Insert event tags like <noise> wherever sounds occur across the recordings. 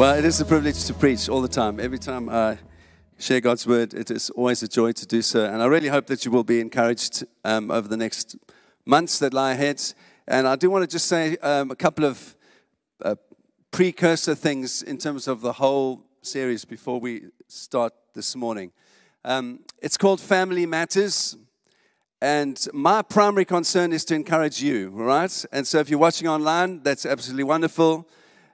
Well, it is a privilege to preach all the time. Every time I share God's word, it is always a joy to do so. And I really hope that you will be encouraged um, over the next months that lie ahead. And I do want to just say um, a couple of uh, precursor things in terms of the whole series before we start this morning. Um, it's called Family Matters. And my primary concern is to encourage you, all right? And so if you're watching online, that's absolutely wonderful.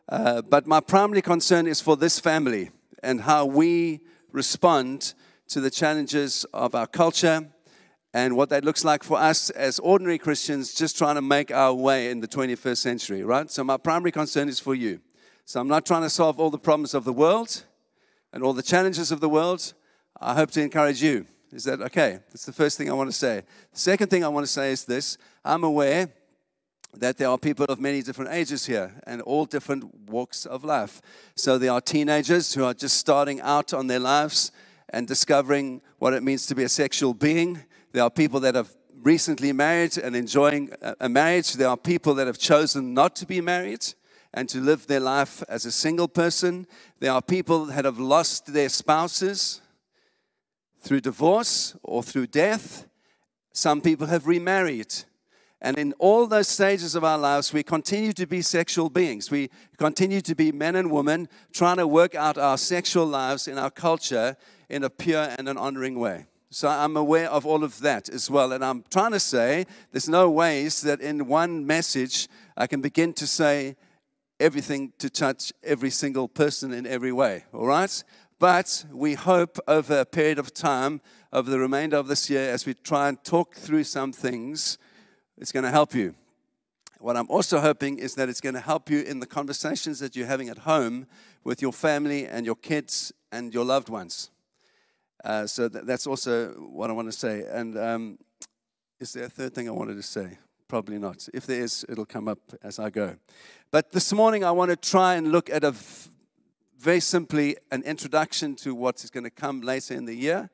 Uh, but my primary concern is for this family and how we respond to the challenges of our culture and what that looks like for us as ordinary Christians just trying to make our way in the 21st century, right? So, my primary concern is for you. So, I'm not trying to solve all the problems of the world and all the challenges of the world. I hope to encourage you. Is that okay? That's the first thing I want to say. The second thing I want to say is this I'm aware that there are people of many different ages here and all different walks of life. So there are teenagers who are just starting out on their lives and discovering what it means to be a sexual being. There are people that have recently married and enjoying a marriage. There are people that have chosen not to be married and to live their life as a single person. There are people that have lost their spouses through divorce or through death. Some people have remarried and in all those stages of our lives, we continue to be sexual beings. We continue to be men and women trying to work out our sexual lives in our culture in a pure and an honoring way. So I'm aware of all of that as well. And I'm trying to say there's no ways that in one message I can begin to say everything to touch every single person in every way. All right? But we hope over a period of time, over the remainder of this year, as we try and talk through some things it's going to help you. What I'm also hoping is that it's going to help you in the conversations that you're having at home with your family and your kids and your loved ones. Uh, so that's also what I want to say. And um, is there a third thing I wanted to say? Probably not. If there is, it'll come up as I go. But this morning, I want to try and look at a very simply an introduction to what is going to come later in the year.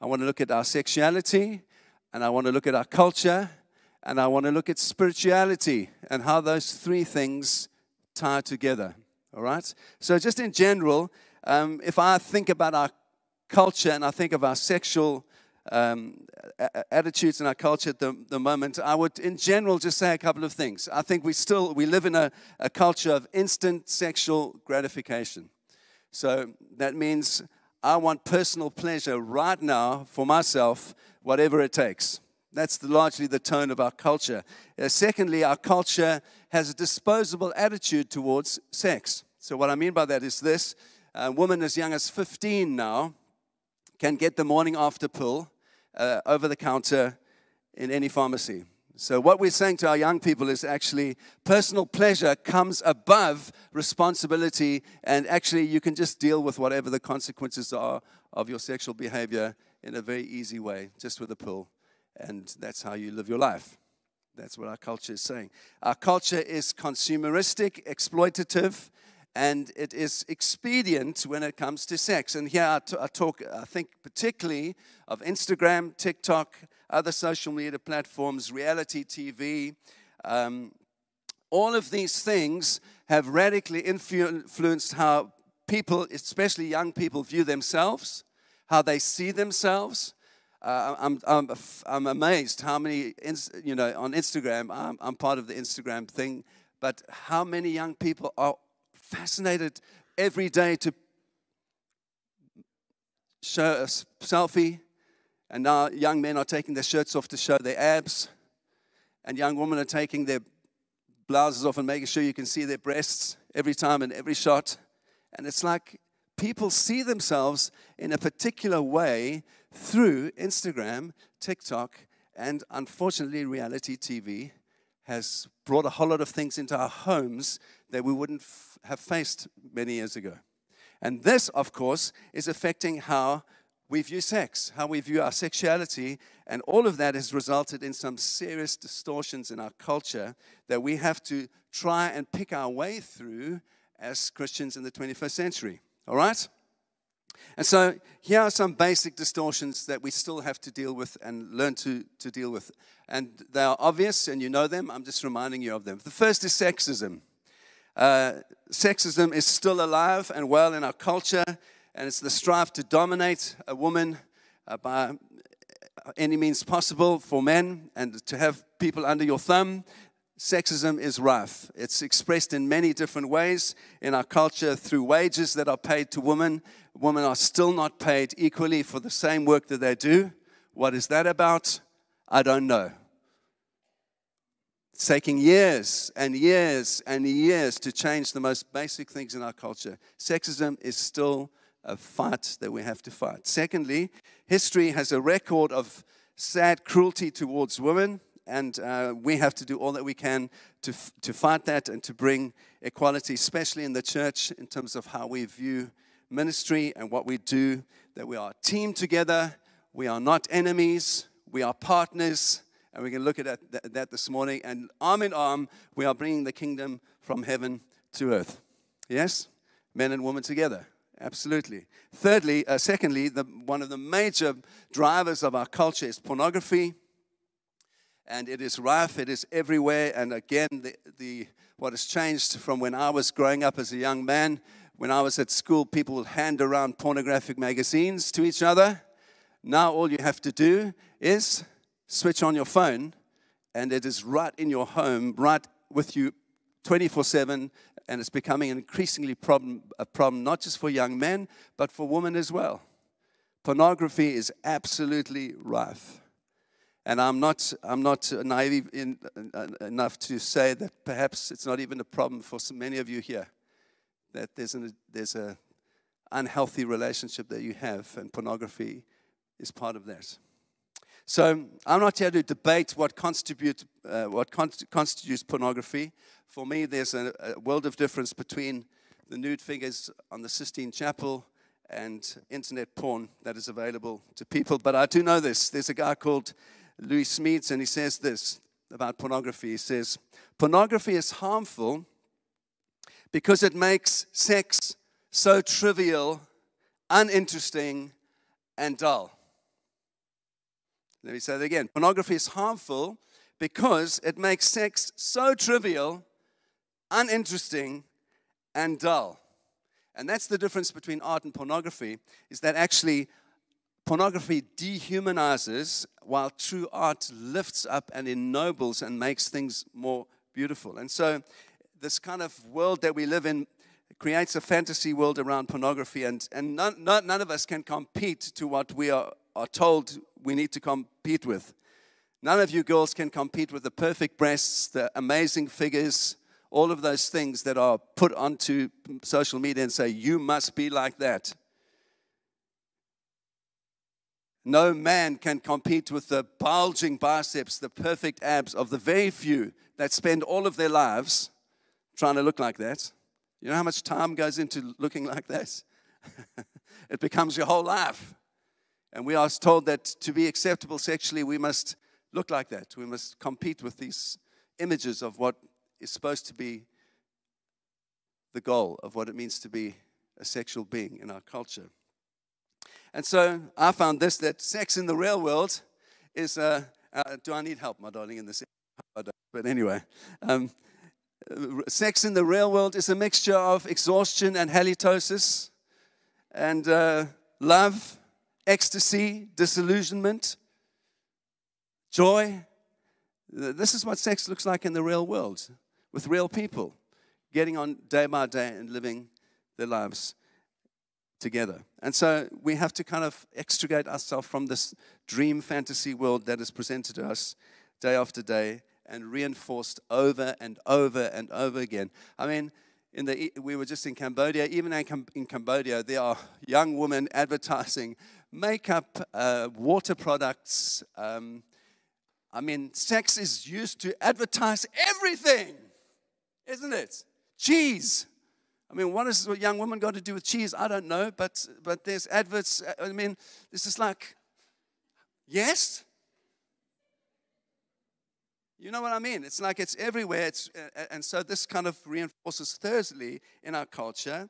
I want to look at our sexuality, and I want to look at our culture, and I want to look at spirituality and how those three things tie together. All right? So, just in general, um, if I think about our culture and I think of our sexual um, attitudes in our culture at the, the, moment, I would, in general, just say a couple of things. I think we still we live in a, a culture of instant sexual gratification. So that means I want personal pleasure right now for myself, whatever it takes. That's the, largely the tone of our culture. Uh, secondly, our culture has a disposable attitude towards sex. So, what I mean by that is this a woman as young as 15 now can get the morning after pill uh, over the counter in any pharmacy. So, what we're saying to our young people is actually personal pleasure comes above responsibility, and actually, you can just deal with whatever the consequences are of your sexual behavior in a very easy way, just with a pill and that's how you live your life. That's what our culture is saying. Our culture is consumeristic, exploitative, and it is expedient when it comes to sex. And here I, t- I talk, I think, particularly of Instagram, TikTok, other social media platforms, reality TV. Um, all of these things have radically influ- influenced how people, especially young people, view themselves, how they see themselves, uh, I'm, I'm, I'm amazed how many, you know, on Instagram, I'm, I'm part of the Instagram thing, but how many young people are fascinated every day to show a selfie, and now young men are taking their shirts off to show their abs, and young women are taking their blouses off and making sure you can see their breasts every time in every shot. And it's like people see themselves in a particular way through Instagram, TikTok, and unfortunately, reality TV has brought a whole lot of things into our homes that we wouldn't f- have faced many years ago. And this, of course, is affecting how we view sex, how we view our sexuality, and all of that has resulted in some serious distortions in our culture that we have to try and pick our way through as Christians in the 21st century. All right? And so here are some basic distortions that we still have to deal with and learn to, to deal with. And they are obvious and you know them. I'm just reminding you of them. The first is sexism. Uh, sexism is still alive and well in our culture, and it's the strive to dominate a woman uh, by any means possible for men and to have people under your thumb. Sexism is rife. It's expressed in many different ways in our culture through wages that are paid to women. Women are still not paid equally for the same work that they do. What is that about? I don't know. It's taking years and years and years to change the most basic things in our culture. Sexism is still a fight that we have to fight. Secondly, history has a record of sad cruelty towards women, and uh, we have to do all that we can to, f- to fight that and to bring equality, especially in the church, in terms of how we view ministry and what we do, that we are a team together, we are not enemies, we are partners and we can look at that, this morning. And arm in arm, we are bringing the kingdom from heaven to earth. Yes? Men and women together. Absolutely. Thirdly, uh, secondly, the, one of the major drivers of our culture is pornography. And it is rife, it is everywhere. And again, the, the, what has changed from when I was growing up as a young man, when I was at school, people would hand around pornographic magazines to each other. Now, all you have to do is switch on your phone, and it is right in your home, right with you 24 7, and it's becoming an increasingly problem, a problem not just for young men, but for women as well. Pornography is absolutely rife. And I'm not, I'm not naive in, uh, enough to say that perhaps it's not even a problem for so many of you here. That there's an there's a unhealthy relationship that you have, and pornography is part of that. So I'm not here to debate what, uh, what constitutes pornography. For me, there's a, a, world of difference between the nude figures on the Sistine Chapel and internet porn that is available to people. But I do know this. There's a guy called Lewis Smedes, and he says this about pornography. He says, Pornography is harmful because it makes sex so trivial, uninteresting, and dull. Let me say that again. Pornography is harmful because it makes sex so trivial, uninteresting, and dull. And that's the difference between art and pornography, is that actually pornography dehumanizes while true art lifts up and ennobles and makes things more beautiful. And so this kind of world that we live in creates a fantasy world around pornography, and, and none, none of us can compete to what we are, are told we need to compete with. None of you girls can compete with the perfect breasts, the amazing figures, all of those things that are put onto social media and say, you must be like that. No man can compete with the bulging biceps, the perfect abs of the very few that spend all of their lives trying to look like that. You know how much time goes into looking <laughs> like that? <laughs> it becomes your whole life. And we are told that to be acceptable sexually, we must look like that. We must compete with these images of what is supposed to be the goal of what it means to be a sexual being in our culture. And so I found this that sex in the real world is. Uh, uh, do I need help, my darling, in this? But anyway, um, sex in the real world is a mixture of exhaustion and halitosis and uh, love ecstasy, disillusionment, joy. This is what sex looks like in the real world with real people getting on day by day and living their lives together. And so we have to kind of extricate ourselves from this dream fantasy world that is presented to us day after day and reinforced over and over and over again. I mean, in the, we were just in Cambodia. Even in, Cambodia, there are young women advertising makeup, uh, water products. Um, I mean, sex is used to advertise everything, isn't it? Cheese. I mean, what has a young woman got to do with cheese? I don't know, but but there's adverts. I mean, this is like, yes. You know what I mean? It's like it's everywhere. It's, uh, uh, and so this kind of reinforces thirdly in our culture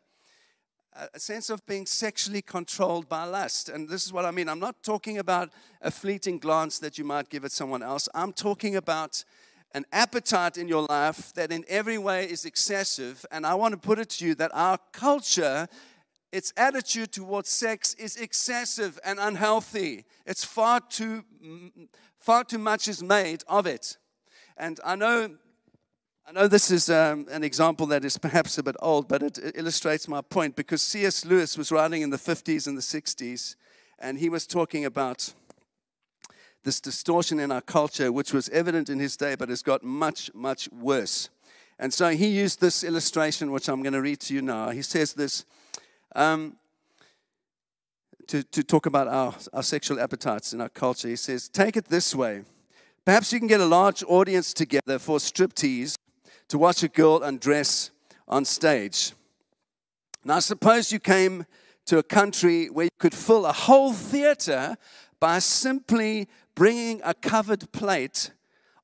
a sense of being sexually controlled by lust. And this is what I mean. I'm not talking about a fleeting glance that you might give at someone else. I'm talking about an appetite in your life that in every way is excessive. And I want to put it to you that our culture, its attitude towards sex is excessive and unhealthy. It's far too, far too much is made of it. And I know, I know this is um, an example that is perhaps a bit old, but it, it illustrates my point because C.S. Lewis was writing in the 50s and the 60s, and he was talking about this distortion in our culture, which was evident in his day, but has got much, much worse. And so he used this illustration, which I'm going to read to you now. He says this um, to, to talk about our, our sexual appetites in our culture. He says, Take it this way. Perhaps you can get a large audience together for striptease to watch a girl undress on stage. Now, suppose you came to a country where you could fill a whole theater by simply bringing a covered plate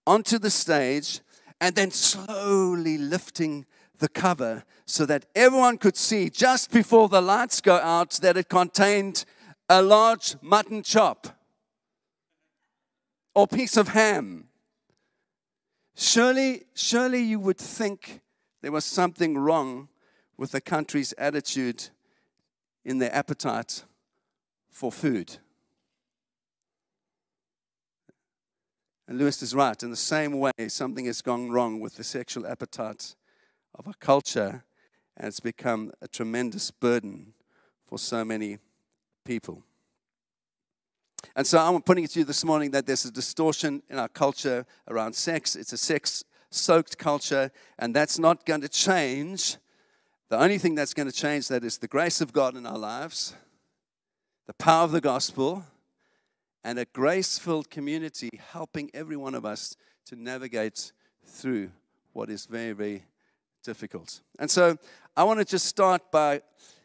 onto the stage and then slowly lifting the cover so that everyone could see just before the lights go out that it contained a large mutton chop or piece of ham. Surely, surely you would think there was something wrong with the country's attitude in their appetite for food. And Lewis is right. In the same way, something has gone wrong with the sexual appetite of our culture, and it's become a tremendous burden for so many people. And so I'm putting it to you this morning that there's a distortion in our culture around sex. It's a sex soaked culture, and that's not going to change. The only thing that's going to change that is the grace of God in our lives, the power of the gospel, and a grace filled community helping every one of us to navigate through what is very, very difficult. And so I want to just start by,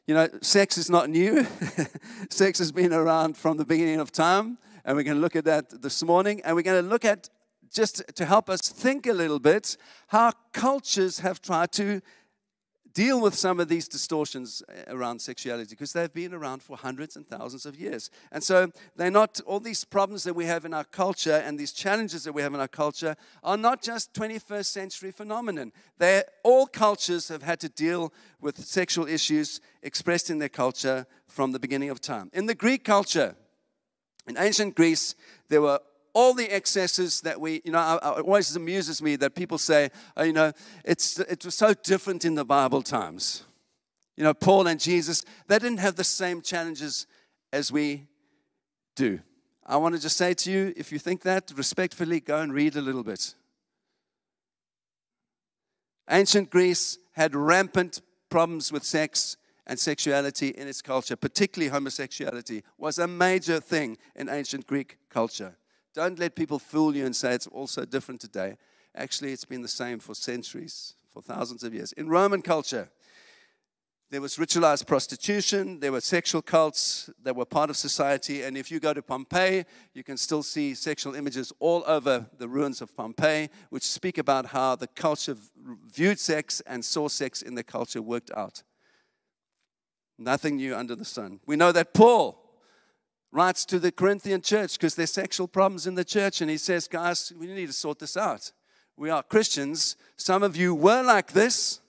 you know, sex is not new. <laughs> sex has been around from the beginning of time, and we're going to look at that this morning. And we're going to look at, just to help us think a little bit, how cultures have tried to deal with some of these distortions uh, around sexuality because they've been around for hundreds and thousands of years. And so they're not, all these problems that we have in our culture and these challenges that we have in our culture are not just 21st century phenomenon. They're, all cultures have had to deal with sexual issues expressed in their culture from the beginning of time. In the Greek culture, in ancient Greece, there were all the excesses that we, you know, it always amuses me that people say, oh, you know, it's, it was so different in the Bible times. You know, Paul and Jesus, they didn't have the same challenges as we do. I want to just say to you, if you think that, respectfully, go and read a little bit. Ancient Greece had rampant problems with sex and sexuality in its culture, particularly homosexuality, was a major thing in ancient Greek culture. Don't let people fool you and say it's also different today. Actually, it's been the same for centuries, for thousands of years. In Roman culture, there was ritualized prostitution, there were sexual cults that were part of society. And if you go to Pompeii, you can still see sexual images all over the ruins of Pompeii, which speak about how the culture viewed sex and saw sex in the culture worked out. Nothing new under the sun. We know that Paul writes to the Corinthian church because there's sexual problems in the church. And he says, guys, we need to sort this out. We are Christians. Some of you were like this.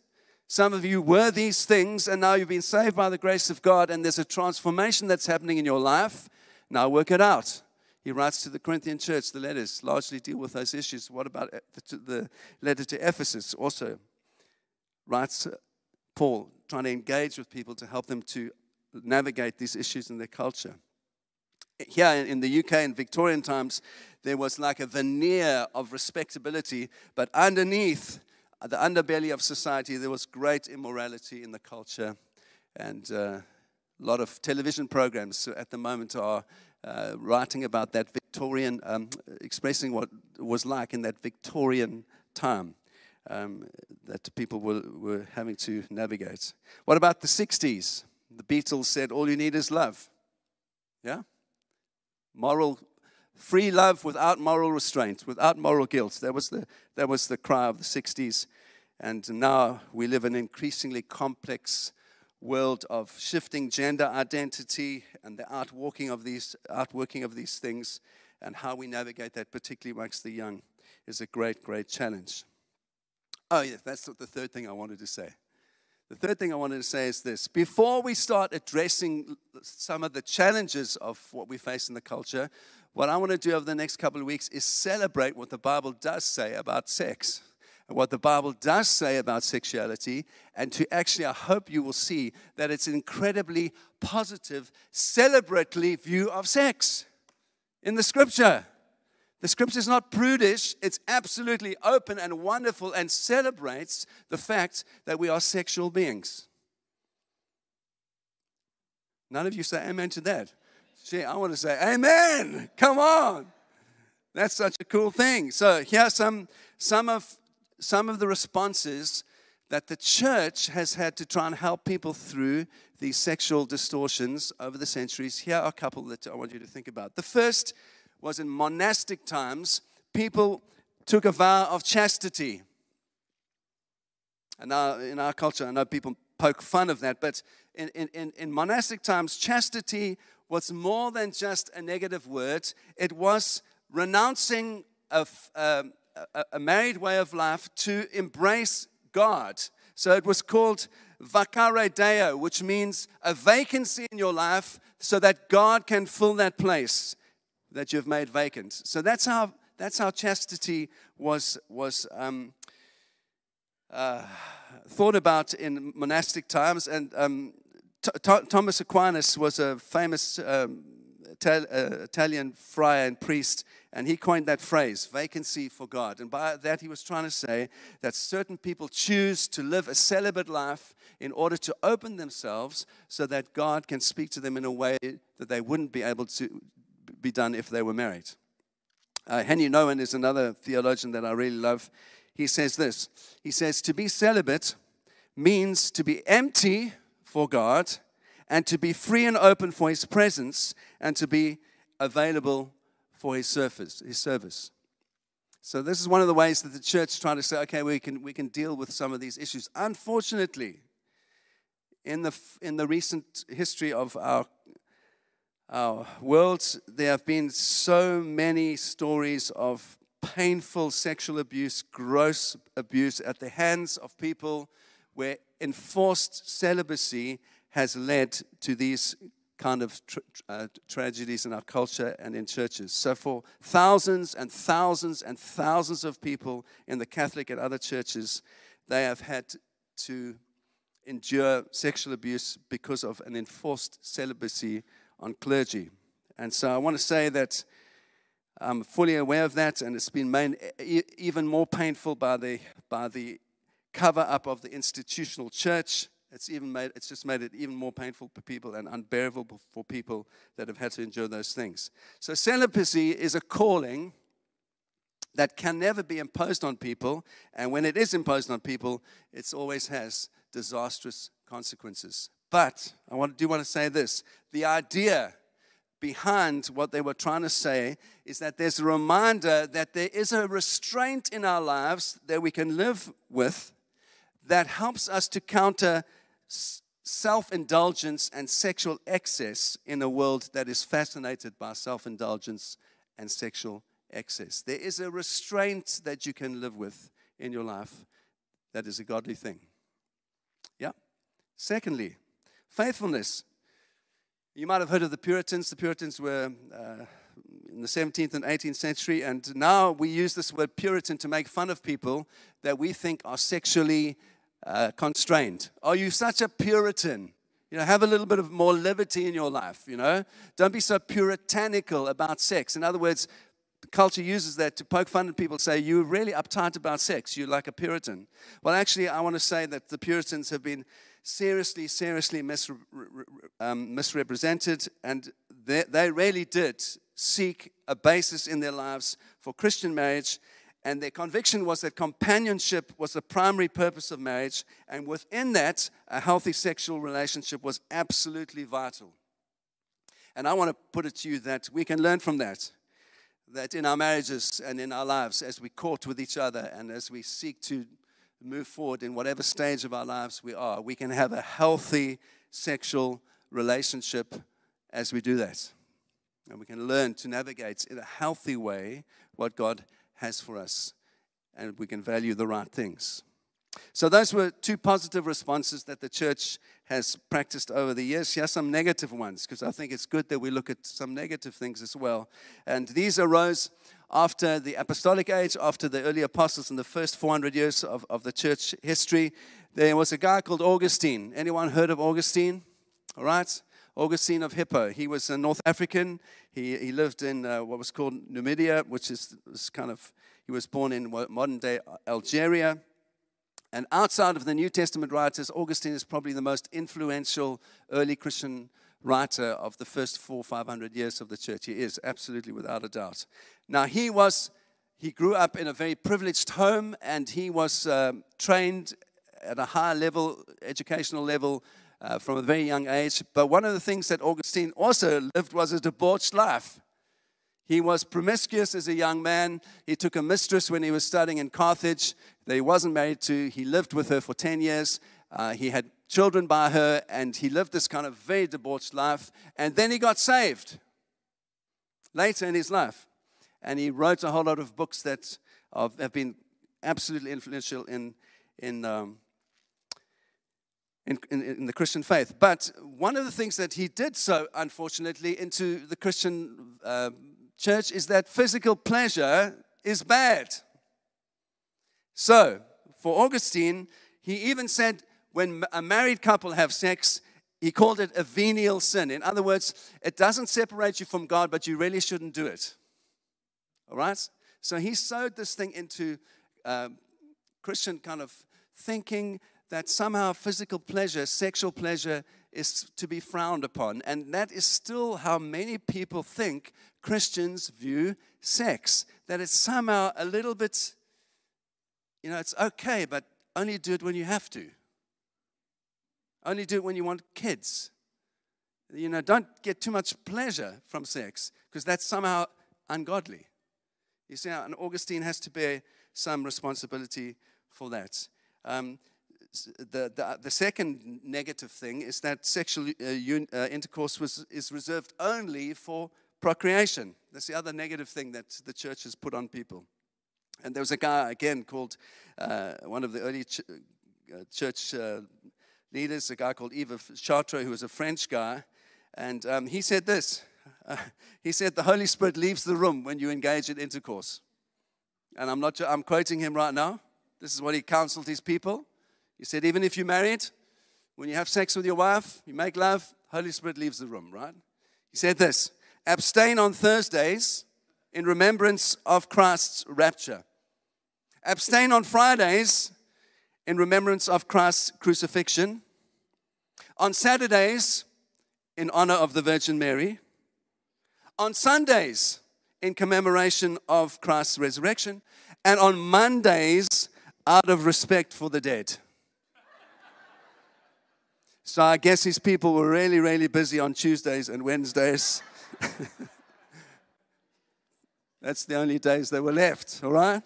Some of you were these things, and now you've been saved by the grace of God, and there's a transformation that's happening in your life. Now work it out. He writes to the Corinthian church, the letters largely deal with those issues. What about the letter to Ephesus? Also, writes uh, Paul, trying to engage with people to help them to navigate these issues in their culture here in the UK in Victorian times, there was like a veneer of respectability, but underneath the underbelly of society, there was great immorality in the culture. And uh, a lot of television programs at the moment are uh, writing about that Victorian, um, expressing what was like in that Victorian time um, that people were, were having to navigate. What about the 60s? The Beatles said, All you need is love. Yeah? Moral free love without moral restraint, without moral guilt. That was the, that was the cry of the 60s. And now we live in an increasingly complex world of shifting gender identity and the outworking of these, outworking of these things and how we navigate that, particularly amongst the young. is a great, great challenge. Oh, yeah, that's the third thing I wanted to say. The third thing I wanted to say is this before we start addressing some of the challenges of what we face in the culture, what I want to do over the next couple of weeks is celebrate what the Bible does say about sex and what the Bible does say about sexuality, and to actually, I hope you will see that it's an incredibly positive, celebratory view of sex in the scripture. The scripture is not prudish, it's absolutely open and wonderful and celebrates the fact that we are sexual beings. None of you say amen to that. See, I want to say amen. Come on. That's such a cool thing. So, here are some, some, of, some of the responses that the church has had to try and help people through these sexual distortions over the centuries. Here are a couple that I want you to think about. The first was in monastic times, people took a vow of chastity. And now in our culture, I know people poke fun of that, but in, in, in monastic times, chastity was more than just a negative word. It was renouncing a, a, a married way of life to embrace God. So it was called vacare deo, which means a vacancy in your life so that God can fill that place that you've made vacant. So that's how that's how chastity was was um, uh, thought about in monastic times. And um, Thomas Aquinas was a famous um, uh, Italian friar and priest, and he coined that phrase, vacancy for God. And by that, he was trying to say that certain people choose to live a celibate life in order to open themselves so that God can speak to them in a way that they wouldn't be able to be done if they were married. Uh, Henri Nouwen is another theologian that I really love. He says this He says, To be celibate means to be empty for God and to be free and open for His presence and to be available for His service. His service. So this is one of the ways that the church is trying to say, okay, we can, we can deal with some of these issues. Unfortunately, in the, in the recent history of our our world, there have been so many stories of painful sexual abuse, gross abuse at the hands of people where enforced celibacy has led to these kind of tra- uh, tragedies in our culture and in churches. So, for thousands and thousands and thousands of people in the Catholic and other churches, they have had to endure sexual abuse because of an enforced celibacy on clergy. And so I want to say that I'm fully aware of that, and it's been made even more painful by the, by the cover up of the institutional church. It's, even made, it's just made it even more painful for people and unbearable for people that have had to endure those things. So, celibacy is a calling that can never be imposed on people, and when it is imposed on people, it always has disastrous consequences. But I do want to say this the idea behind what they were trying to say is that there's a reminder that there is a restraint in our lives that we can live with that helps us to counter self indulgence and sexual excess in a world that is fascinated by self indulgence and sexual excess. There is a restraint that you can live with in your life that is a godly thing. Yeah. Secondly, Faithfulness. You might have heard of the Puritans. The Puritans were uh, in the 17th and 18th century, and now we use this word Puritan to make fun of people that we think are sexually uh, constrained. Are you such a Puritan? You know, have a little bit of more liberty in your life, you know? Don't be so puritanical about sex. In other words, culture uses that to poke fun at people, say, You're really uptight about sex. You're like a Puritan. Well, actually, I want to say that the Puritans have been seriously, seriously um, misrepresented, and they, they really did seek a basis in their lives for Christian marriage. And their conviction was that companionship was the primary purpose of marriage, and within that, a healthy sexual relationship was absolutely vital. And I want to put it to you that we can learn from that. That in our marriages and in our lives, as we court with each other and as we seek to move forward in whatever stage of our lives we are, we can have a healthy sexual relationship as we do that. And we can learn to navigate in a healthy way what God has for us and we can value the right things. So, those were two positive responses that the church has practiced over the years. Here are some negative ones, because I think it's good that we look at some negative things as well. And these arose after the apostolic age, after the early apostles in the first 400 years of, of the church history. There was a guy called Augustine. Anyone heard of Augustine? All right. Augustine of Hippo. He was a North African. He, he lived in uh, what was called Numidia, which is, is kind of, he was born in modern day Algeria. And outside of the New Testament writers, Augustine is probably the most influential early Christian writer of the first four, five hundred years of the church. He is, absolutely, without a doubt. Now, he was, he grew up in a very privileged home and he was um, trained at a high level, educational level, uh, from a very young age. But one of the things that Augustine also lived was a debauched life. He was promiscuous as a young man. He took a mistress when he was studying in Carthage that he wasn't married to. He lived with her for 10 years. Uh, he had children by her, and he lived this kind of very debauched life. And then he got saved later in his life. And he wrote a whole lot of books that have been absolutely influential in, in, um, in, in, in, the Christian faith. But one of the things that he did so, unfortunately, into the Christian uh, church is that physical pleasure is bad. So, for Augustine, he even said when a married couple have sex, he called it a venial sin. In other words, it doesn't separate you from God, but you really shouldn't do it. All right? So he sowed this thing into uh, Christian kind of thinking that somehow physical pleasure, sexual pleasure, is to be frowned upon. And that is still how many people think Christians view sex. That it's somehow a little bit, you know, it's okay, but only do it when you have to. Only do it when you want kids. You know, don't get too much pleasure from sex because that's somehow ungodly. You see, and Augustine has to bear some responsibility for that. Um, the, the, the, second negative thing is that sexual uh, un, uh, intercourse was, is reserved only for procreation. That's the other negative thing that the church has put on people. And there was a guy, again, called uh, one of the early ch- uh, church uh, leaders, a guy called Yves Chartres, who was a French guy. And um, he said this He said, The Holy Spirit leaves the room when you engage in intercourse. And I'm, not, I'm quoting him right now. This is what he counseled his people. He said, even if you're married, when you have sex with your wife, you make love, Holy Spirit leaves the room, right? He said this abstain on Thursdays in remembrance of Christ's rapture. Abstain on Fridays in remembrance of Christ's crucifixion. On Saturdays, in honor of the Virgin Mary. On Sundays, in commemoration of Christ's resurrection. And on Mondays, out of respect for the dead. So I guess his people were really, really busy on Tuesdays and Wednesdays. <laughs> That's the only days they were left, all right?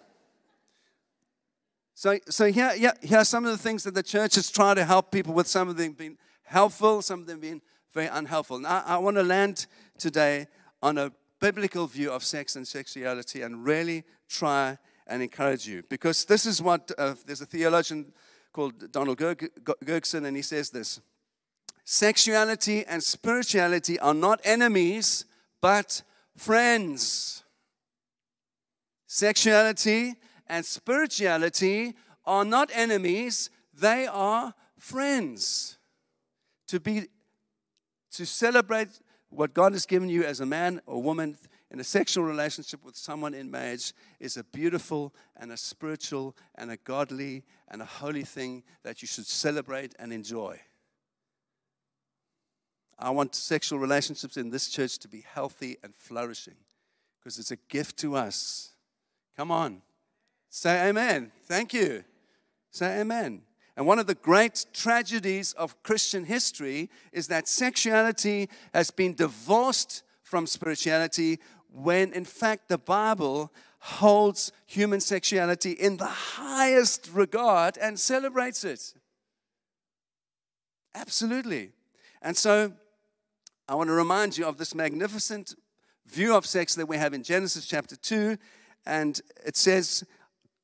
So, so here, here, here are some of the things that the church has tried to help people with. Some of them being helpful, some of them being very unhelpful. Now, I want to land today on a biblical view of sex and sexuality and really try and encourage you. Because this is what, uh, there's a theologian called Donald Goergen, and he says this Sexuality and spirituality are not enemies, but friends. Sexuality and spirituality are not enemies, they are friends. To be to celebrate what God has given you as a man or woman in a sexual relationship with someone in marriage is a beautiful and a spiritual and a godly and a holy thing that you should celebrate and enjoy. I want sexual relationships in this church to be healthy and flourishing because it's a gift to us. Come on. Say amen. Thank you. Say amen. And one of the great tragedies of Christian history is that sexuality has been divorced from spirituality when, in fact, the Bible holds human sexuality in the highest regard and celebrates it. Absolutely. And so I want to remind you of this magnificent view of sex that we have in Genesis chapter 2. And it says,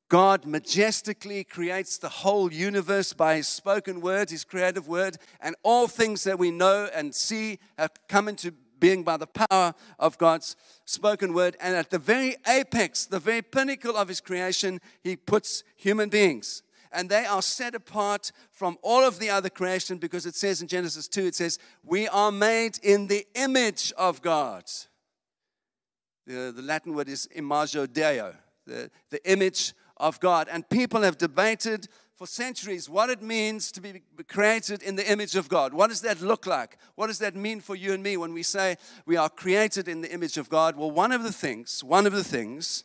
God majestically creates the whole universe by His spoken word, His creative word, and all things that we know and see have come into being by the power of God's spoken word. And at the very apex, the very pinnacle of His creation, He puts human beings. And they are set apart from all of the other creation because it says in Genesis 2, it says, We are made in the image of God. The, the Latin word is imago Deo, the, the image of God. And people have debated for centuries what it means to be created in the image of God. What does that look like? What does that mean for you and me when we say we are created in the image of God? Well, one of the things, one of the things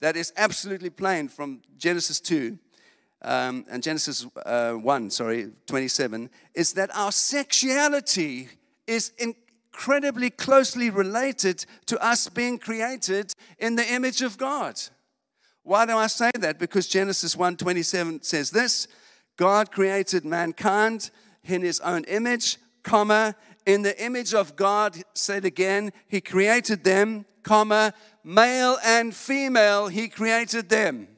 that is absolutely plain from Genesis 2 um, and Genesis uh, 1, sorry, 27, is that our sexuality is incredibly closely related to us being created in the image of God. Why do I say that? Because Genesis 1:27 says this, God created mankind in his own image, comma, in the image of God, said again, he created them, comma, male and female, he created them.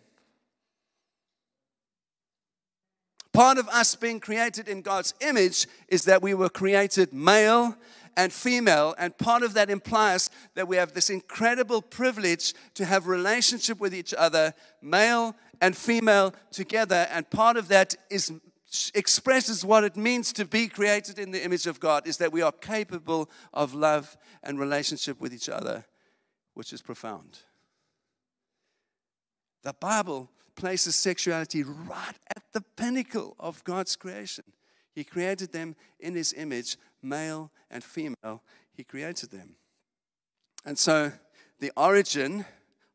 Part of us being created in God's image is that we were created male and female. And part of that implies that we have this incredible privilege to have relationship with each other, male and female together. And part of that is expresses what it means to be created in the image of God is that we are capable of love and relationship with each other, which is profound. The Bible places sexuality right at the pinnacle of God's creation. He created them in His image, male and female. He created them. And so, the origin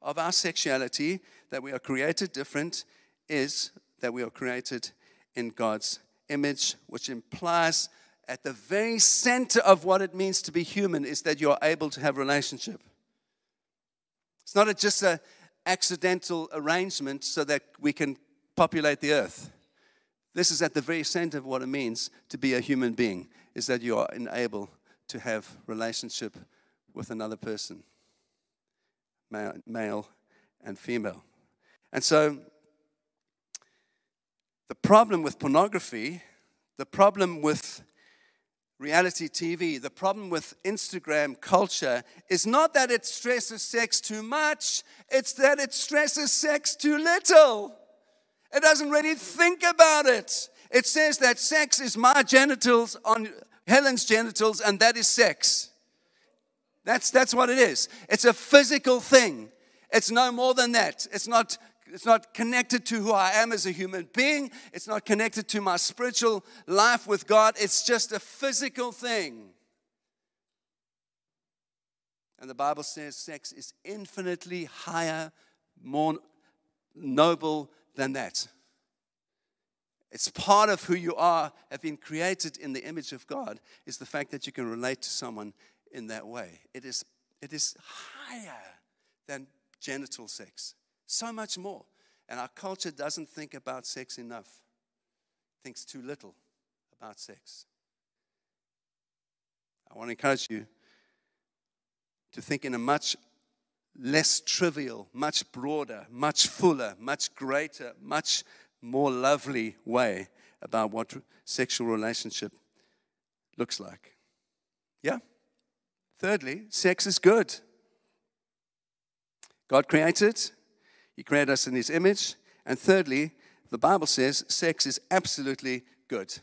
of our sexuality, that we are created different, is that we are created in God's image, which implies at the very center of what it means to be human is that you're able to have relationship. It's not a, just an accidental arrangement so that we can populate the earth. This is at the very center of what it means to be a human being, is that you are enabled to have relationship with another person, male, male and female. And so the problem with pornography, the problem with reality TV, the problem with Instagram culture is not that it stresses sex too much, it's that it stresses sex too little. It doesn't really think about it. It says that sex is my genitals on Helen's genitals, and that is sex. That's, that's what it is. It's a physical thing. It's no more than that. It's not, it's not connected to who I am as a human being. It's not connected to my spiritual life with God. It's just a physical thing. And the Bible says sex is infinitely higher, more noble than that. It's part of who you are, have been created in the image of God, is the fact that you can relate to someone in that way. It is, it is higher than genital sex, so much more. And our culture doesn't think about sex enough, thinks too little about sex. I want to encourage you to think in a much less trivial, much broader, much fuller, much greater, much more lovely way about what sexual relationship looks like. Yeah? Thirdly, sex is good. God created, He created us in His image. And thirdly, the Bible says sex is absolutely good.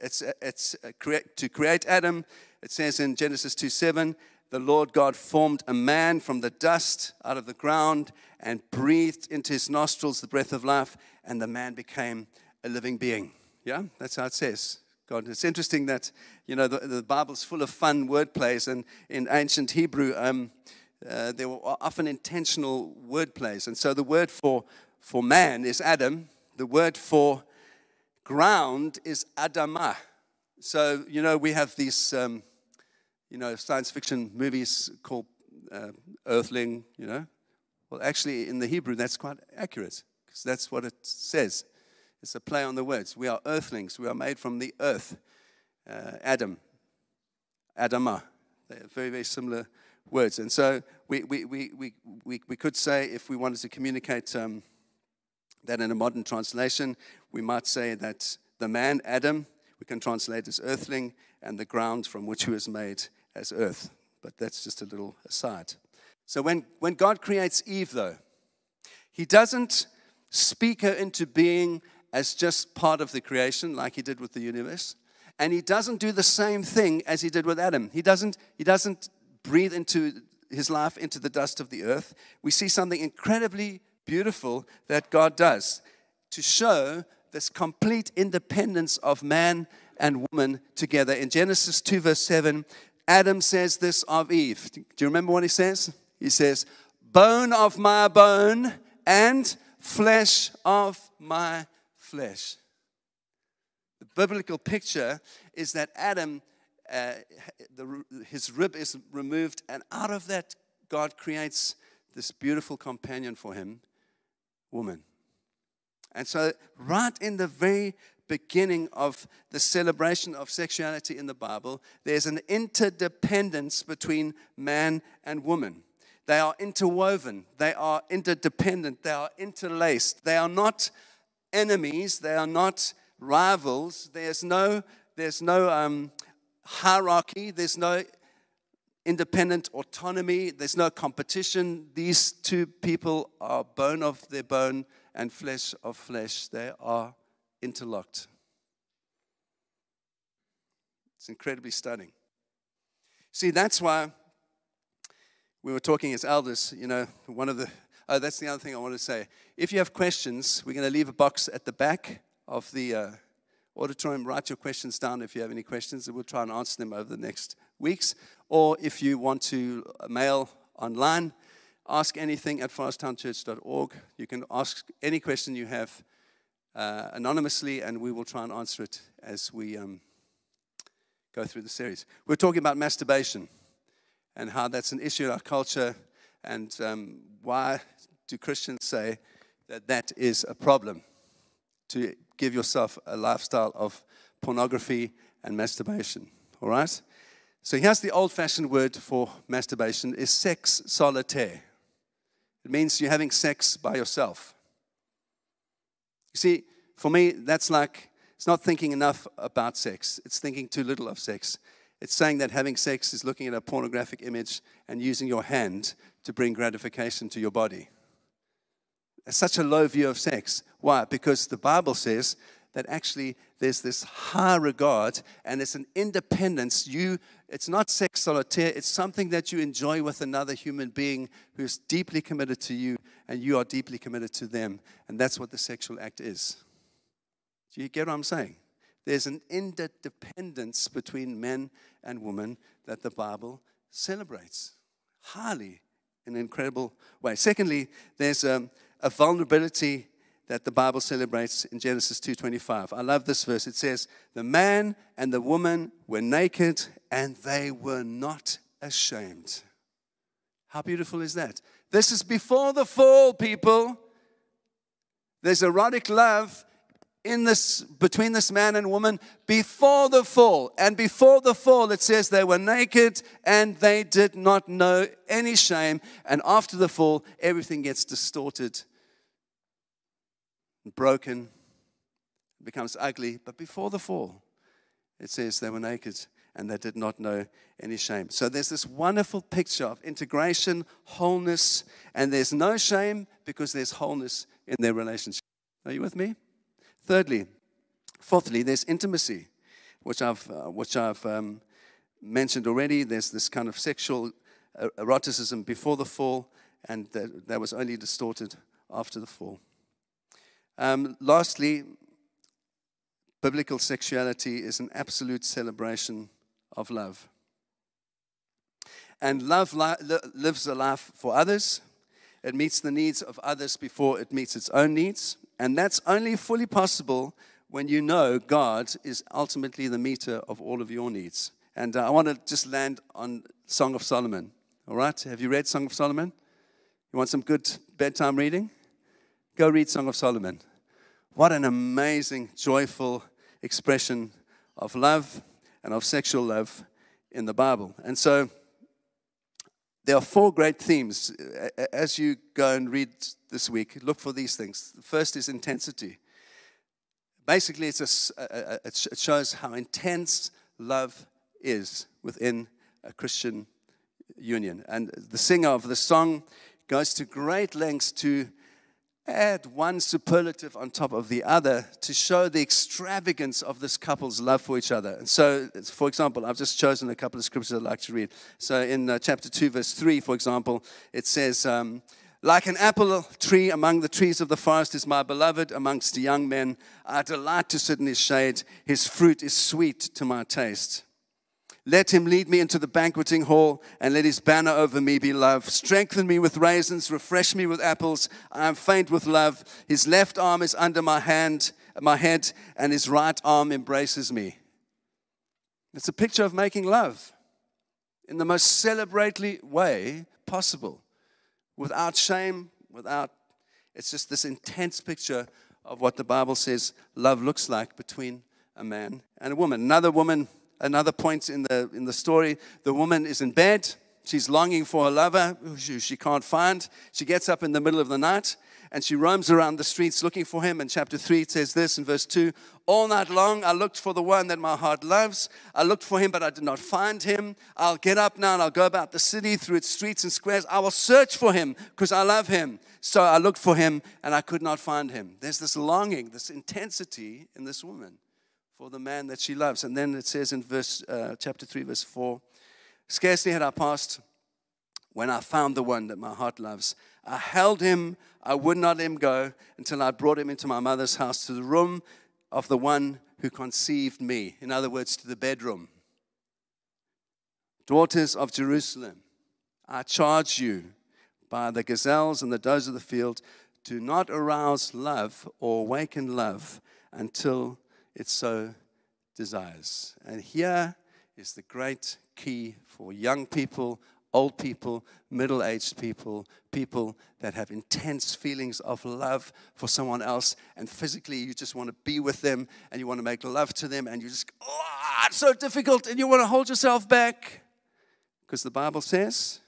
It's, it's uh, to create Adam, it says in Genesis 2 7, the Lord God formed a man from the dust out of the ground and breathed into his nostrils the breath of life, and the man became a living being. Yeah, that's how it says. God. It's interesting that, you know, the, the Bible's full of fun word plays, and in ancient Hebrew, um, uh, there were often intentional word plays. And so the word for, for man is Adam, the word for ground is Adamah. So, you know, we have these. Um, you know, science fiction movies called uh, Earthling, you know. Well, actually, in the Hebrew, that's quite accurate because that's what it says. It's a play on the words. We are earthlings. We are made from the earth. Uh, Adam, Adamah. They're very, very similar words. And so we, we, we, we, we, we could say, if we wanted to communicate um, That in a modern translation, we might say that the man, Adam, we can translate as earthling, and the ground from which he was made as earth. But that's just a little aside. So when, when God creates Eve, though, he doesn't speak her into being as just part of the creation like he did with the universe. And he doesn't do the same thing as he did with Adam. He doesn't, he doesn't breathe into his life into the dust of the earth. We see something incredibly beautiful that God does to show this complete independence of man and woman together. In Genesis 2, verse 7, Adam says this of Eve. Do you remember what he says? He says, Bone of my bone and flesh of my flesh. The biblical picture is that Adam, uh, the, his rib is removed, and out of that, God creates this beautiful companion for him, woman. And so, right in the very beginning of the celebration of sexuality in the Bible, there's an interdependence between man and woman. They are interwoven, they are interdependent, they are interlaced. They are not enemies, they are not rivals. There's no, there's no um, hierarchy, there's no independent autonomy, there's no competition. These two people are bone of their bone and flesh of flesh. They are interlocked. It's incredibly stunning. See, that's why we were talking as elders, you know, one of the, oh, that's the other thing I want to say. If you have questions, we're going to leave a box at the back of the uh, auditorium. Write your questions down if you have any questions, and we'll try and answer them over the next weeks. Or if you want to mail online, ask anything at foresttownchurch.org. You can ask any question you have uh, anonymously, and we will try and answer it as we um, go through the series. We're talking about masturbation and how that's an issue in our culture, and um, why do Christians say that that is a problem? To give yourself a lifestyle of pornography and masturbation. All right? So here's the old fashioned word for masturbation is sex solitaire. It means you're having sex by yourself. You see, for me, that's like, it's not thinking enough about sex, it's thinking too little of sex. It's saying that having sex is looking at a pornographic image and using your hand to bring gratification to your body. It's such a low view of sex. Why? Because the Bible says that actually there's this high regard and it's an independence. You, it's not sex solitaire, it's something that you enjoy with another human being who's deeply committed to you and you are deeply committed to them. And that's what the sexual act is. Do you get what I'm saying? There's an interdependence between men and women that the Bible celebrates highly in an incredible way. Secondly, there's a, a vulnerability that the Bible celebrates in Genesis 2:25. I love this verse. It says, "The man and the woman were naked and they were not ashamed." How beautiful is that? This is before the fall, people. There's erotic love in this between this man and woman before the fall. And before the fall, it says they were naked and they did not know any shame. And after the fall, everything gets distorted, broken, becomes ugly. But before the fall, it says they were naked and they did not know any shame. So there's this wonderful picture of integration, wholeness, and there's no shame because there's wholeness in their relationship. Are you with me? Thirdly, fourthly, there's intimacy, which I've, uh, which I've um, mentioned already. There's this kind of sexual uh, eroticism before the fall, and that, that was only distorted after the fall. Um, lastly, biblical sexuality is an absolute celebration of love. And love li- lives a life for others. It meets the needs of others before it meets its own needs. And that's only fully possible when you know God is ultimately the meter of all of your needs. And uh, I want to just land on Song of Solomon. All right? Have you read Song of Solomon? You want some good bedtime reading? Go read Song of Solomon. What an amazing, joyful expression of love and of sexual love in the Bible. And so, there are four great themes. As you go and read this week, look for these things. The first is intensity. Basically, a, it shows how intense love is within a Christian union. And the singer of the song goes to great lengths to add one superlative on top of the other to show the extravagance of this couple's love for each other. And so, for example, I've just chosen a couple of scriptures I'd like to read. So, in uh, chapter 2, verse 3, for example, it says, um, Like an apple tree among the trees of the forest is my beloved amongst the young men. I delight to sit in his shade. His fruit is sweet to my taste. Let him lead me into the banqueting hall, and let his banner over me be love. Strengthen me with raisins, refresh me with apples. I am faint with love. His left arm is under my hand, my head, and his right arm embraces me. It's a picture of making love in the most celebratory way possible, without shame, without. It's just this intense picture of what the Bible says love looks like between a man and a woman. Another woman another point in the, in the story the woman is in bed. She's longing for her lover who she can't find. She gets up in the middle of the night and she roams around the streets looking for him. And chapter 3 it says this in verse 2 All night long I looked for the one that my heart loves. I looked for him, but I did not find him. I'll get up now and I'll go about the city through its streets and squares. I will search for him because I love him. So I looked for him and I could not find him. There's this longing, this intensity in this woman for the man that she loves. And then it says in verse uh, chapter 3, verse 4 Scarcely had I passed when I found the one that my heart loves. I held him, I would not let him go until I brought him into my mother's house to the room of the one who conceived me. In other words, to the bedroom. Daughters of Jerusalem, I charge you by the gazelles and the does of the field, do not arouse love or awaken love until it so desires. And here is the great key for young people, old people, middle aged people, people that have intense feelings of love for someone else, and physically you just want to be with them and you want to make love to them, and you just, oh, it's so difficult, and you want to hold yourself back. Because the Bible says,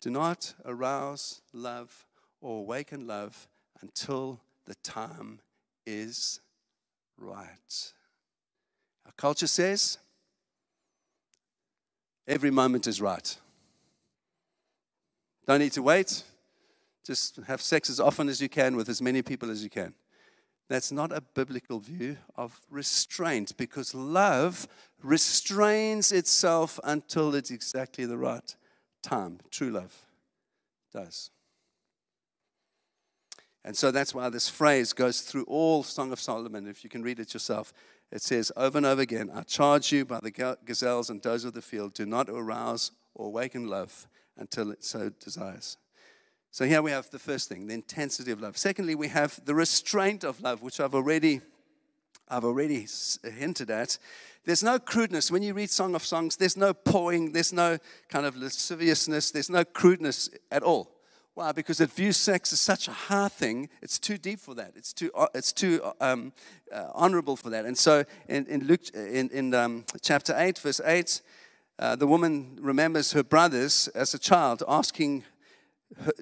do not arouse love or awaken love until the time is right. Our culture says every moment is right. Don't need to wait. Just have sex as often as you can with as many people as you can. That's not a biblical view of restraint because love restrains itself until it's exactly the right time. True love does. And so that's why this phrase goes through all Song of Solomon. If you can read it yourself, it says over and over again I charge you by the gazelles and does of the field, do not arouse or awaken love until it so desires. So here we have the first thing, the intensity of love. Secondly, we have the restraint of love, which I've already, I've already hinted at. There's no crudeness. When you read Song of Songs, there's no pawing, there's no kind of lasciviousness, there's no crudeness at all. Why? Because it views sex as such a hard thing. It's too deep for that. It's too, uh, it's too um, uh, honorable for that. And so in, in Luke, in, in um, chapter 8, verse 8, uh, the woman remembers her brothers as a child asking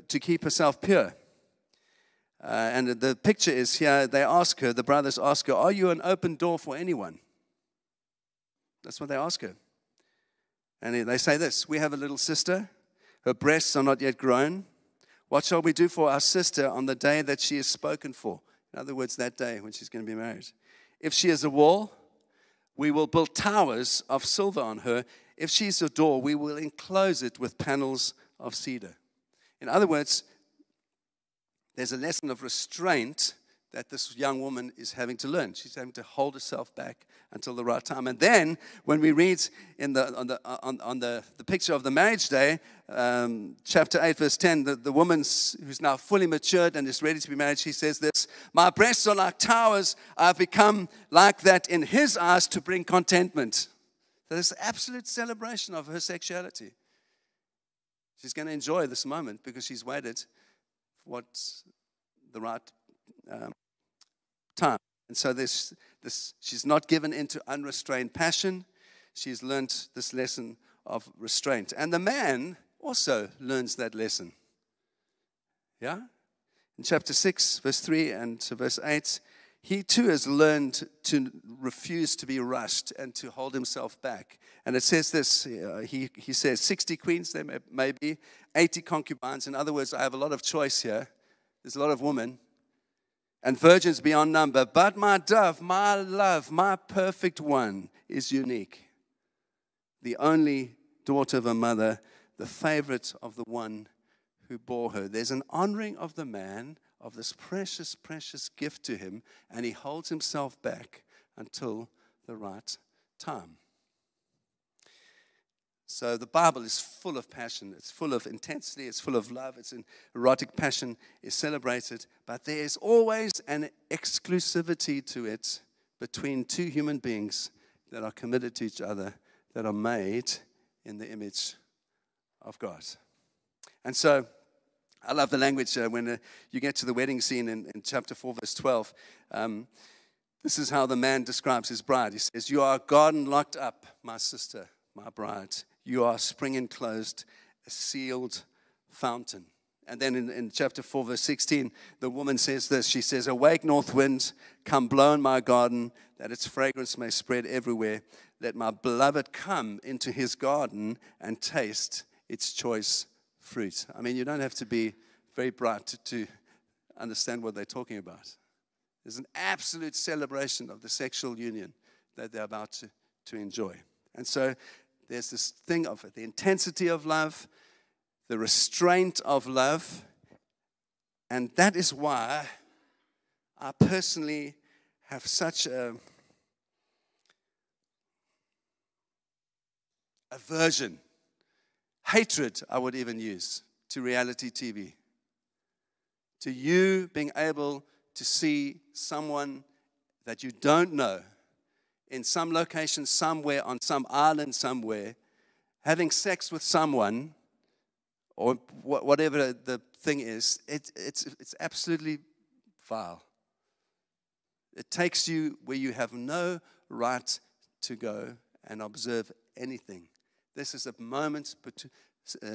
to keep herself pure. Uh, and the picture is here they ask her, the brothers ask her, Are you an open door for anyone? That's what they ask her. And they say this We have a little sister, her breasts are not yet grown what shall we do for our sister on the day that she is spoken for? In other words, that day when she's going to be married. If she is a wall, we will build towers of silver on her. If she's a door, we will enclose it with panels of cedar. In other words, there's a lesson of restraint that this young woman is having to learn. She's having to hold herself back until the right time. And then, when we read in the, on, the, on, on the, the picture of the marriage day, um, chapter 8, verse 10, the, the woman who's now fully matured and is ready to be married, she says this My breasts are like towers. I've become like that in his eyes to bring contentment. There's absolute celebration of her sexuality. She's going to enjoy this moment because she's waited for what the right um, time. And so this, this, she's not given into unrestrained passion. She's learnt this lesson of restraint. And the man also learns that lesson. Yeah? In chapter 6, verse 3 and verse 8, he too has learned to refuse to be rushed and to hold himself back. And it says this uh, he, he says, 60 queens there may, may be, 80 concubines. In other words, I have a lot of choice here. There's a lot of women and virgins beyond number. But my dove, my love, my perfect one is unique. The only daughter of a mother, the favorite of the one who bore her. There's an honoring of the man of this precious, precious gift to him, and he holds himself back until the right time. So the Bible is full of passion, it's full of intensity, it's full of love, it's an erotic passion is celebrated, but there is always an exclusivity to it between two human beings that are committed to each other, that are made in the image of God. And so I love the language uh, when uh, you get to the wedding scene in, in chapter 4, verse 12. Um, this is how the man describes his bride. He says, You are a garden locked up, my sister, my bride. You are spring enclosed, a sealed fountain. And then in, in, chapter 4, verse 16, the woman says this She says, Awake, north wind, come blow in my garden, that its fragrance may spread everywhere. Let my beloved come into his garden and taste its choice fruit. I mean, you don't have to be very bright to, to understand what they're talking about. There's an absolute celebration of the sexual union that they're about to, to enjoy. And so there's this thing of it, the intensity of love, the restraint of love. And that is why I personally have such a aversion hatred, I would even use, to reality TV. To you being able to see someone that you don't know in some location, somewhere, on some island, somewhere, having sex with someone, or whatever the thing is, it, it's, it's absolutely vile. It takes you where you have no right to go and observe anything. This is a moment, uh,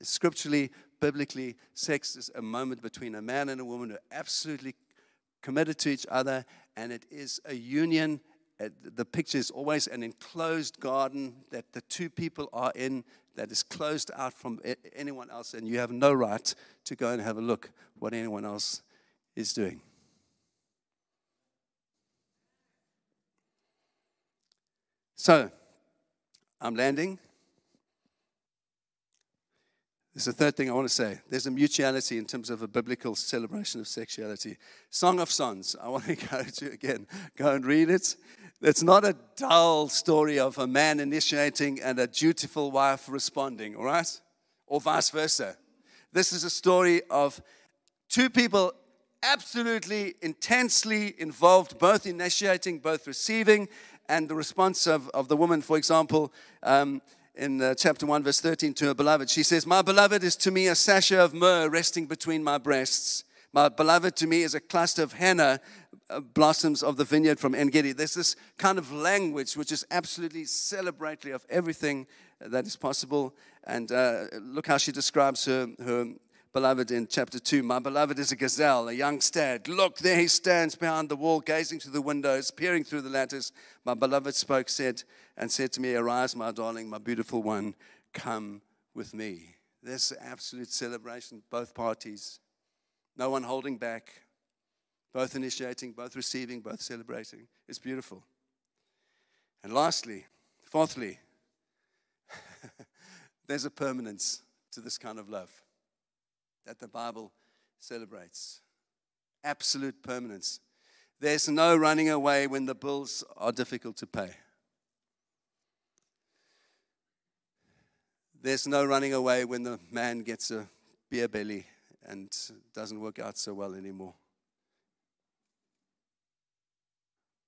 scripturally, biblically, sex is a moment between a man and a woman who are absolutely committed to each other, and it is a union. Uh, the picture is always an enclosed garden that the two people are in that is closed out from anyone else, and you have no right to go and have a look what anyone else is doing. So, I'm landing. There's a third thing I want to say. There's a mutuality in terms of a biblical celebration of sexuality. Song of Songs. I want to <laughs> encourage you again. Go and read it. It's not a dull story of a man initiating and a dutiful wife responding, all right? Or vice versa. This is a story of two people absolutely intensely involved, both initiating, both receiving, and the response of, of the woman, for example. Um, in uh, chapter 1, verse 13, to her beloved. She says, My beloved is to me a sachet of myrrh resting between my breasts. My beloved to me is a cluster of henna uh, blossoms of the vineyard from En Gedi. There's this kind of language which is absolutely celebratory of everything that is possible. And uh, look how she describes her, her beloved in chapter 2. My beloved is a gazelle, a young stag. Look, there he stands behind the wall, gazing through the windows, peering through the lattice. My beloved spoke, said, and said to me, Arise, my darling, my beautiful one, come with me. This absolute celebration, both parties, no one holding back, both initiating, both receiving, both celebrating. It's beautiful. And lastly, fourthly, <laughs> there's a permanence to this kind of love that the Bible celebrates. Absolute permanence. There's no running away when the bills are difficult to pay. There's no running away when the man gets a beer belly and doesn't work out so well anymore.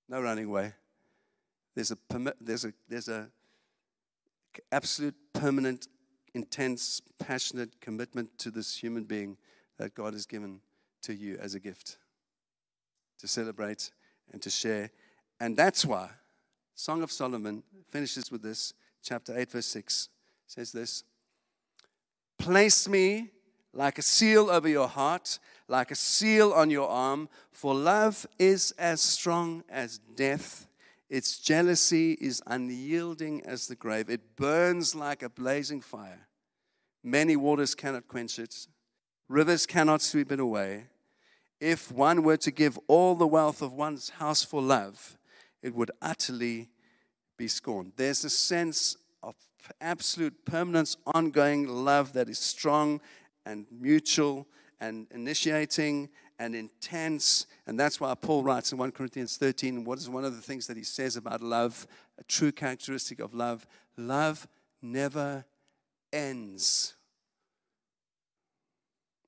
No running away. There's a, there's a, there's a absolute permanent intense, passionate commitment to this human being that God has given to you as a gift to celebrate and to share. And that's why Song of Solomon finishes with this, chapter 8, verse 6 says this Place me like a seal over your heart, like a seal on your arm, for love is as strong as death. Its jealousy is unyielding as the grave. It burns like a blazing fire. Many waters cannot quench it, rivers cannot sweep it away. If one were to give all the wealth of one's house for love, it would utterly be scorned. There's a sense of absolute permanence, ongoing love that is strong and mutual and initiating and intense. And that's why Paul writes in 1 Corinthians 13 what is one of the things that he says about love, a true characteristic of love? Love never ends.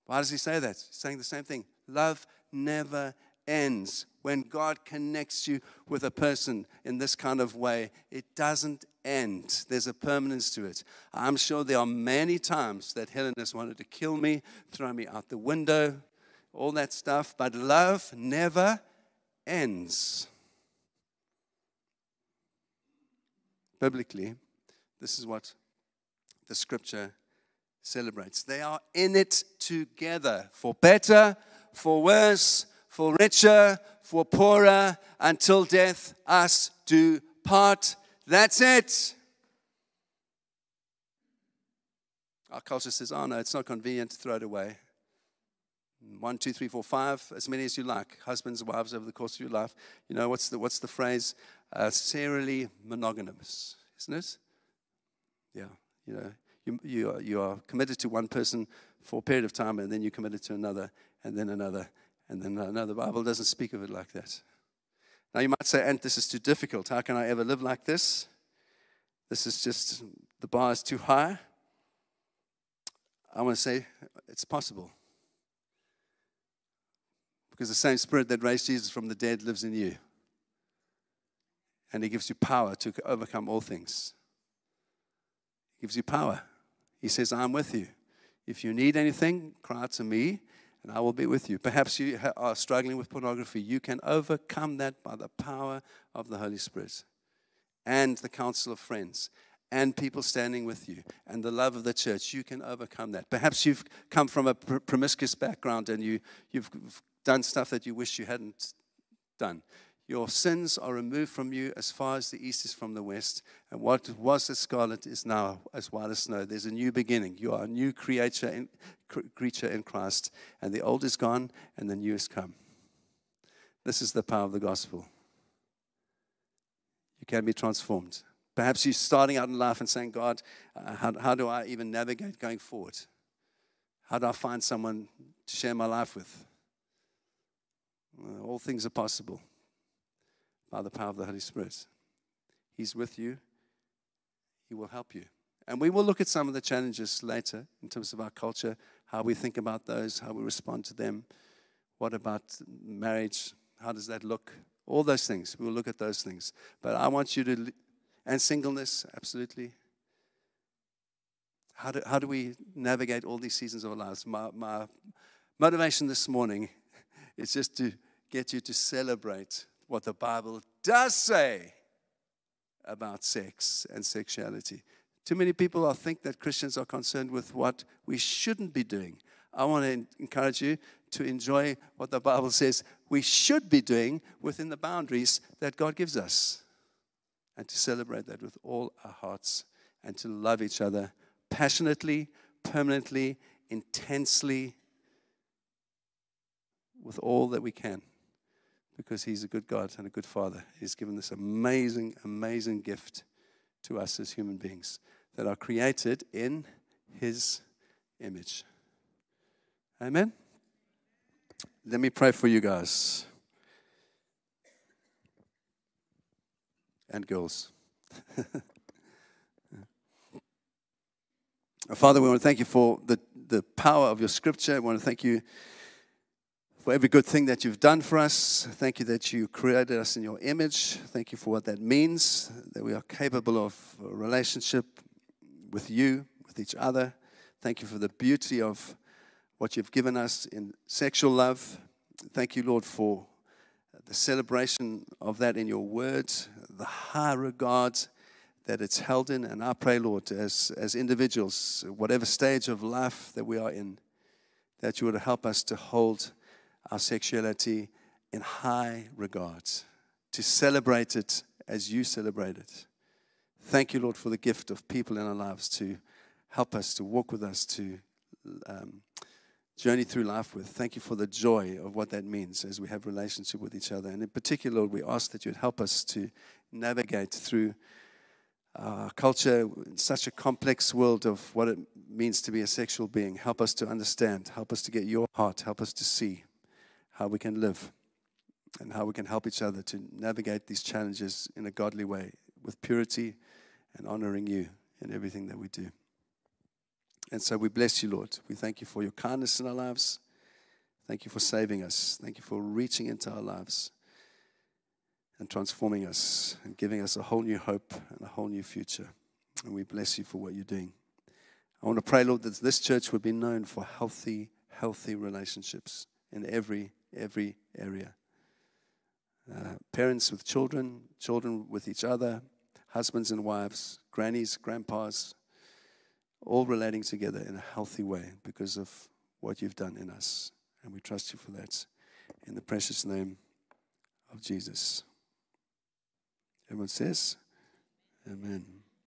Why does he say that? He's saying the same thing. Love never ends. When God connects you with a person in this kind of way, it doesn't end. There's a permanence to it. I'm sure there are many times that Helen has wanted to kill me, throw me out the window, all that stuff, but love never ends. Biblically, this is what the scripture celebrates. They are in it together for better, for worse, for richer, for poorer, until death us do part. That's it. Our culture says, oh no, it's not convenient to throw it away. One, two, three, four, five, as many as you like. Husbands, wives over the course of your life. You know, what's the, what's the phrase? Uh, serially monogamous, isn't it? Yeah, you know, you, you, are, you are committed to one person for a period of time, and then you're committed to another, and then another, and then another. The Bible doesn't speak of it like that. Now, you might say, and this is too difficult. How can I ever live like this? This is just, the bar is too high. I want to say, it's possible. Because the same spirit that raised Jesus from the dead lives in you. And he gives you power to overcome all things. He gives you power. He says, I'm with you. If you need anything, cry to me and I will be with you. Perhaps you are struggling with pornography. You can overcome that by the power of the Holy Spirit and the counsel of friends and people standing with you and the love of the church. You can overcome that. Perhaps you've come from a promiscuous background and you, you've done stuff that you wish you hadn't done. Your sins are removed from you as far as the east is from the west. And what was as scarlet is now as white as snow. There's a new beginning. You are a new creature in, creature in Christ. And the old is gone and the new has come. This is the power of the gospel. You can be transformed. Perhaps you're starting out in life and saying, God, uh, how, how do I even navigate going forward? How do I find someone to share my life with? Uh, all things are possible by the power of the Holy Spirit. He's with you, He will help you. And we will look at some of the challenges later in terms of our culture, how we think about those, how we respond to them. What about marriage? How does that look? All those things. We'll look at those things. But I want you to, and singleness, absolutely. How do, how do we navigate all these seasons of our lives? My, my motivation this morning <laughs> is just to get you to celebrate what the Bible does say about sex and sexuality. Too many people think that Christians are concerned with what we shouldn't be doing. I want to encourage you to enjoy what the Bible says we should be doing within the boundaries that God gives us. And to celebrate that with all our hearts and to love each other passionately, permanently, intensely, with all that we can because He's a good God and a good Father. He's given this amazing, amazing gift to us as human beings that are created in His image. Amen? Let me pray for you guys and girls. <laughs> Father, we want to thank you for the, the power of your scripture. I want to thank you for every good thing that you've done for us. Thank you that you created us in your image. Thank you for what that means, that we are capable of relationship with you, with each other. Thank you for the beauty of what you've given us in sexual love. Thank you, Lord, for the celebration of that in your words, the high regard that it's held in. And I pray, Lord, as, as individuals, whatever stage of life that we are in, that you would help us to hold our sexuality in high regards, to celebrate it as you celebrate it. Thank you, Lord, for the gift of people in our lives to help us, to walk with us, to um, journey through life with. Thank you for the joy of what that means as we have relationship with each other. And in particular, Lord, we ask that you'd help us to navigate through our culture in such a complex world of what it means to be a sexual being. Help us to understand. Help us to get your heart. Help us to see how we can live and how we can help each other to navigate these challenges in a godly way with purity and honoring you in everything that we do. And so we bless you, Lord. We thank you for your kindness in our lives. Thank you for saving us. Thank you for reaching into our lives and transforming us and giving us a whole new hope and a whole new future. And we bless you for what you're doing. I want to pray, Lord, that this church would be known for healthy, healthy relationships in every, every area. Uh, parents with children, children with each other, husbands and wives, grannies, grandpas, all relating together in a healthy way because of what you've done in us. And we trust you for that. In the precious name of Jesus. Everyone says, Amen.